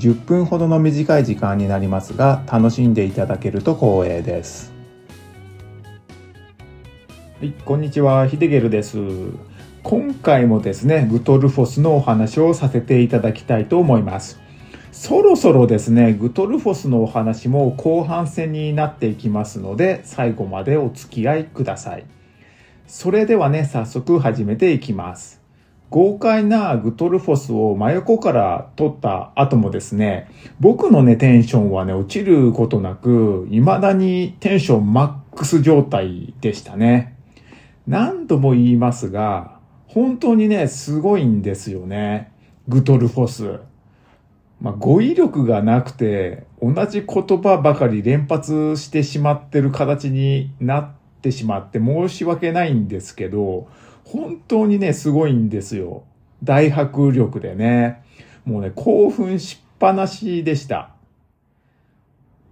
10分ほどの短い時間になりますが楽しんでいただけると光栄です。はいこんにちは。ヒデゲルです。今回もですねグトルフォスのお話をさせていただきたいと思います。そろそろですねグトルフォスのお話も後半戦になっていきますので最後までお付き合いください。それではね早速始めていきます。豪快なグトルフォスを真横から撮った後もですね、僕のね、テンションはね、落ちることなく、未だにテンションマックス状態でしたね。何度も言いますが、本当にね、すごいんですよね。グトルフォス。まあ、語彙力がなくて、同じ言葉ばかり連発してしまってる形になってしまって申し訳ないんですけど、本当にね、すごいんですよ。大迫力でね。もうね、興奮しっぱなしでした。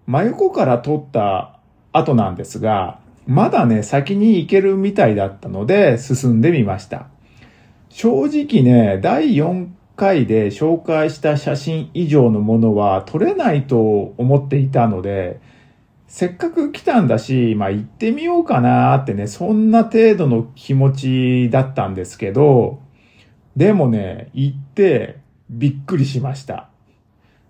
真横から撮った後なんですが、まだね、先に行けるみたいだったので進んでみました。正直ね、第4回で紹介した写真以上のものは撮れないと思っていたので、せっかく来たんだし、まあ行ってみようかなってね、そんな程度の気持ちだったんですけど、でもね、行ってびっくりしました。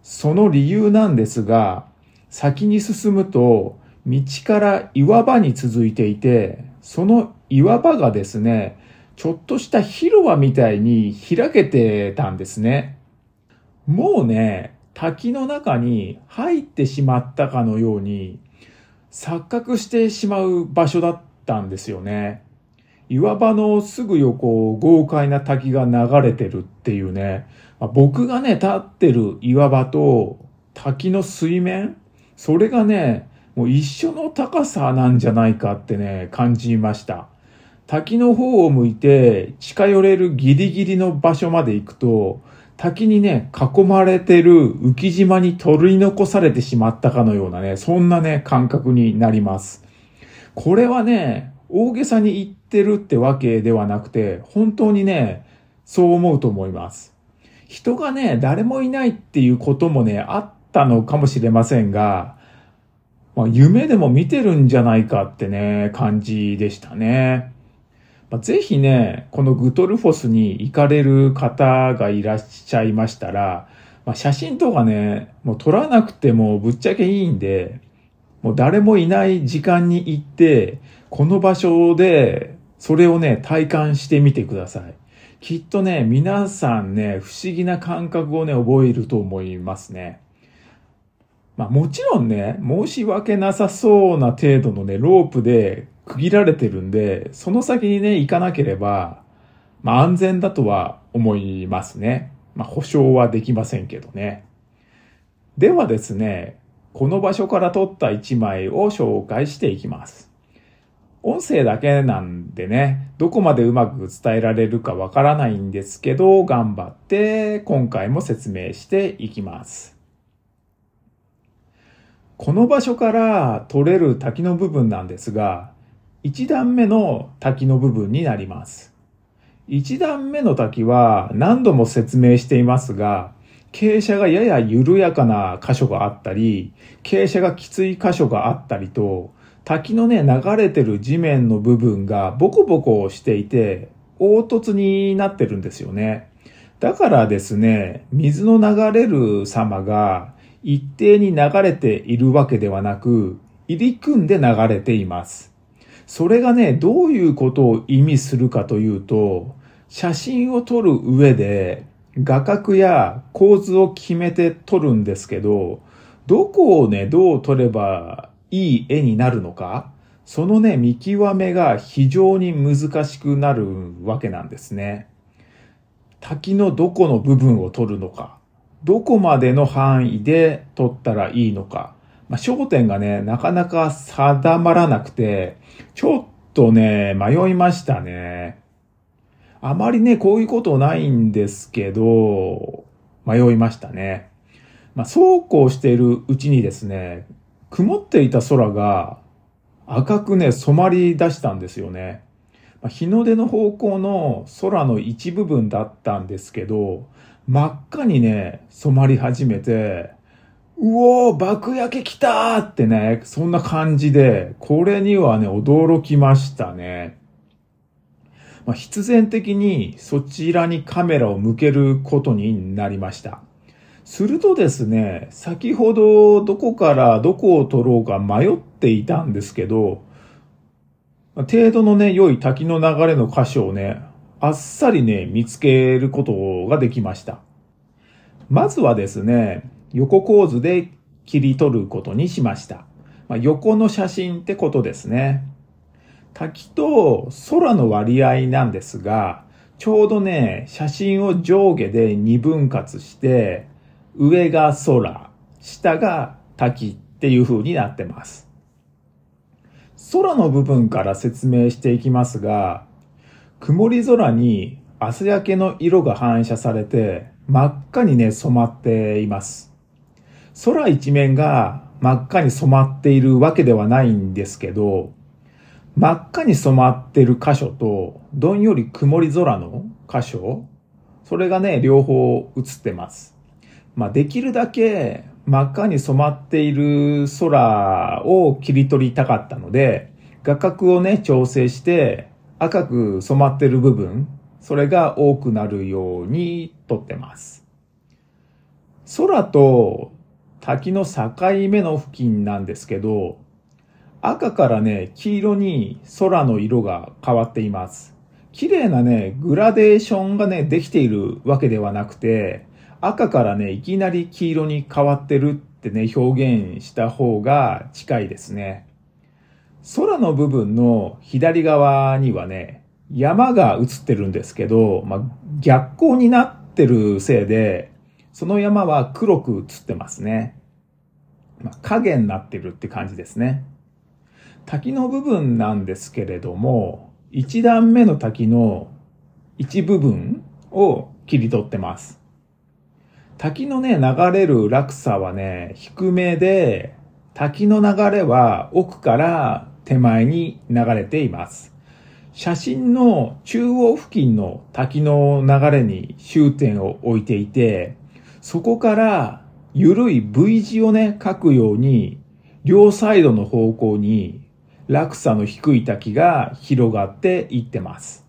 その理由なんですが、先に進むと、道から岩場に続いていて、その岩場がですね、ちょっとした広場みたいに開けてたんですね。もうね、滝の中に入ってしまったかのように、錯覚してしまう場所だったんですよね。岩場のすぐ横を豪快な滝が流れてるっていうね、まあ、僕がね、立ってる岩場と滝の水面、それがね、もう一緒の高さなんじゃないかってね、感じました。滝の方を向いて近寄れるギリギリの場所まで行くと、滝にね、囲まれてる浮島に取り残されてしまったかのようなね、そんなね、感覚になります。これはね、大げさに言ってるってわけではなくて、本当にね、そう思うと思います。人がね、誰もいないっていうこともね、あったのかもしれませんが、まあ、夢でも見てるんじゃないかってね、感じでしたね。まあ、ぜひね、このグトルフォスに行かれる方がいらっしゃいましたら、まあ、写真とかね、もう撮らなくてもぶっちゃけいいんで、もう誰もいない時間に行って、この場所でそれをね、体感してみてください。きっとね、皆さんね、不思議な感覚をね、覚えると思いますね。まあもちろんね、申し訳なさそうな程度のね、ロープで区切られてるんで、その先にね、行かなければ、まあ安全だとは思いますね。まあ保証はできませんけどね。ではですね、この場所から撮った一枚を紹介していきます。音声だけなんでね、どこまでうまく伝えられるかわからないんですけど、頑張って今回も説明していきます。この場所から撮れる滝の部分なんですが、1段目の滝の部分になります。1段目の滝は何度も説明していますが、傾斜がやや緩やかな箇所があったり、傾斜がきつい箇所があったりと、滝のね、流れてる地面の部分がボコボコしていて、凹凸になってるんですよね。だからですね、水の流れる様が一定に流れているわけではなく、入り組んで流れています。それがね、どういうことを意味するかというと、写真を撮る上で画角や構図を決めて撮るんですけど、どこをね、どう撮ればいい絵になるのか、そのね、見極めが非常に難しくなるわけなんですね。滝のどこの部分を撮るのか、どこまでの範囲で撮ったらいいのか、まあ、焦点がね、なかなか定まらなくて、ちょっとね、迷いましたね。あまりね、こういうことないんですけど、迷いましたね。まあ、そうこうしているうちにですね、曇っていた空が赤くね、染まり出したんですよね。まあ、日の出の方向の空の一部分だったんですけど、真っ赤にね、染まり始めて、うおー、爆焼け来たーってね、そんな感じで、これにはね、驚きましたね。まあ、必然的にそちらにカメラを向けることになりました。するとですね、先ほどどこからどこを撮ろうか迷っていたんですけど、程度のね、良い滝の流れの箇所をね、あっさりね、見つけることができました。まずはですね、横構図で切り取ることにしました。まあ、横の写真ってことですね。滝と空の割合なんですが、ちょうどね、写真を上下で二分割して、上が空、下が滝っていう風になってます。空の部分から説明していきますが、曇り空に朝焼けの色が反射されて真っ赤にね、染まっています。空一面が真っ赤に染まっているわけではないんですけど、真っ赤に染まってる箇所と、どんより曇り空の箇所、それがね、両方映ってます。まあ、できるだけ真っ赤に染まっている空を切り取りたかったので、画角をね、調整して赤く染まってる部分、それが多くなるように撮ってます。空と滝の境目の付近なんですけど、赤からね、黄色に空の色が変わっています。綺麗なね、グラデーションがね、できているわけではなくて、赤からね、いきなり黄色に変わってるってね、表現した方が近いですね。空の部分の左側にはね、山が映ってるんですけど、まあ、逆光になってるせいで、その山は黒く映ってますね。まあ、影になってるって感じですね。滝の部分なんですけれども、一段目の滝の一部分を切り取ってます。滝のね、流れる落差はね、低めで、滝の流れは奥から手前に流れています。写真の中央付近の滝の流れに終点を置いていて、そこから緩い V 字をね、書くように、両サイドの方向に落差の低い滝が広がっていってます。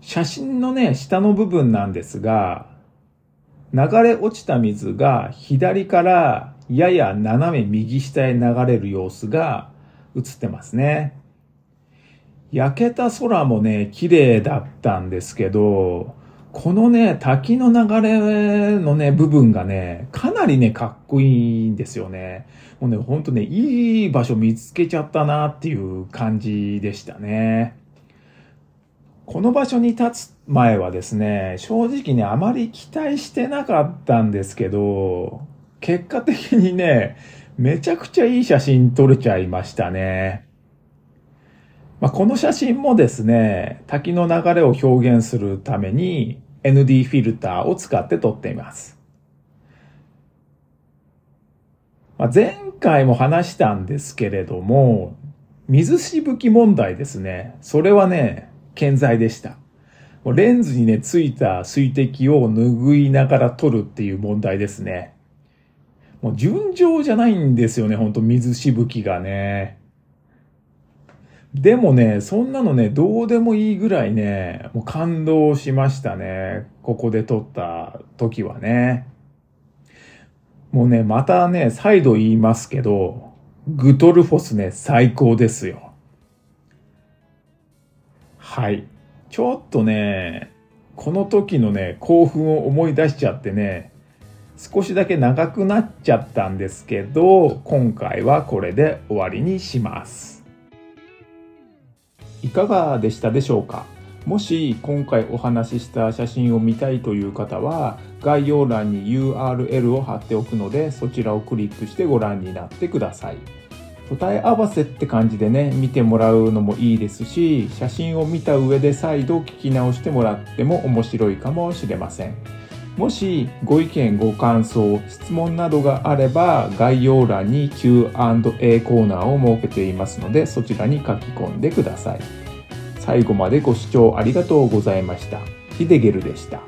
写真のね、下の部分なんですが、流れ落ちた水が左からやや斜め右下へ流れる様子が映ってますね。焼けた空もね、綺麗だったんですけど、このね、滝の流れのね、部分がね、かなりね、かっこいいんですよね。もうね、ほんとね、いい場所見つけちゃったなっていう感じでしたね。この場所に立つ前はですね、正直ね、あまり期待してなかったんですけど、結果的にね、めちゃくちゃいい写真撮れちゃいましたね。まあ、この写真もですね、滝の流れを表現するために ND フィルターを使って撮っています。まあ、前回も話したんですけれども、水しぶき問題ですね。それはね、健在でした。レンズにね、ついた水滴を拭いながら撮るっていう問題ですね。もう順調じゃないんですよね、ほんと水しぶきがね。でもね、そんなのね、どうでもいいぐらいね、もう感動しましたね。ここで撮った時はね。もうね、またね、再度言いますけど、グトルフォスね、最高ですよ。はい。ちょっとね、この時のね、興奮を思い出しちゃってね、少しだけ長くなっちゃったんですけど、今回はこれで終わりにします。いかがでしたでしょうか？もし今回お話しした写真を見たいという方は概要欄に URL を貼っておくのでそちらをクリックしてご覧になってください。答え合わせって感じでね見てもらうのもいいですし写真を見た上で再度聞き直してもらっても面白いかもしれません。もしご意見ご感想質問などがあれば概要欄に Q&A コーナーを設けていますのでそちらに書き込んでください。最後までご視聴ありがとうございました。ヒデゲルでした。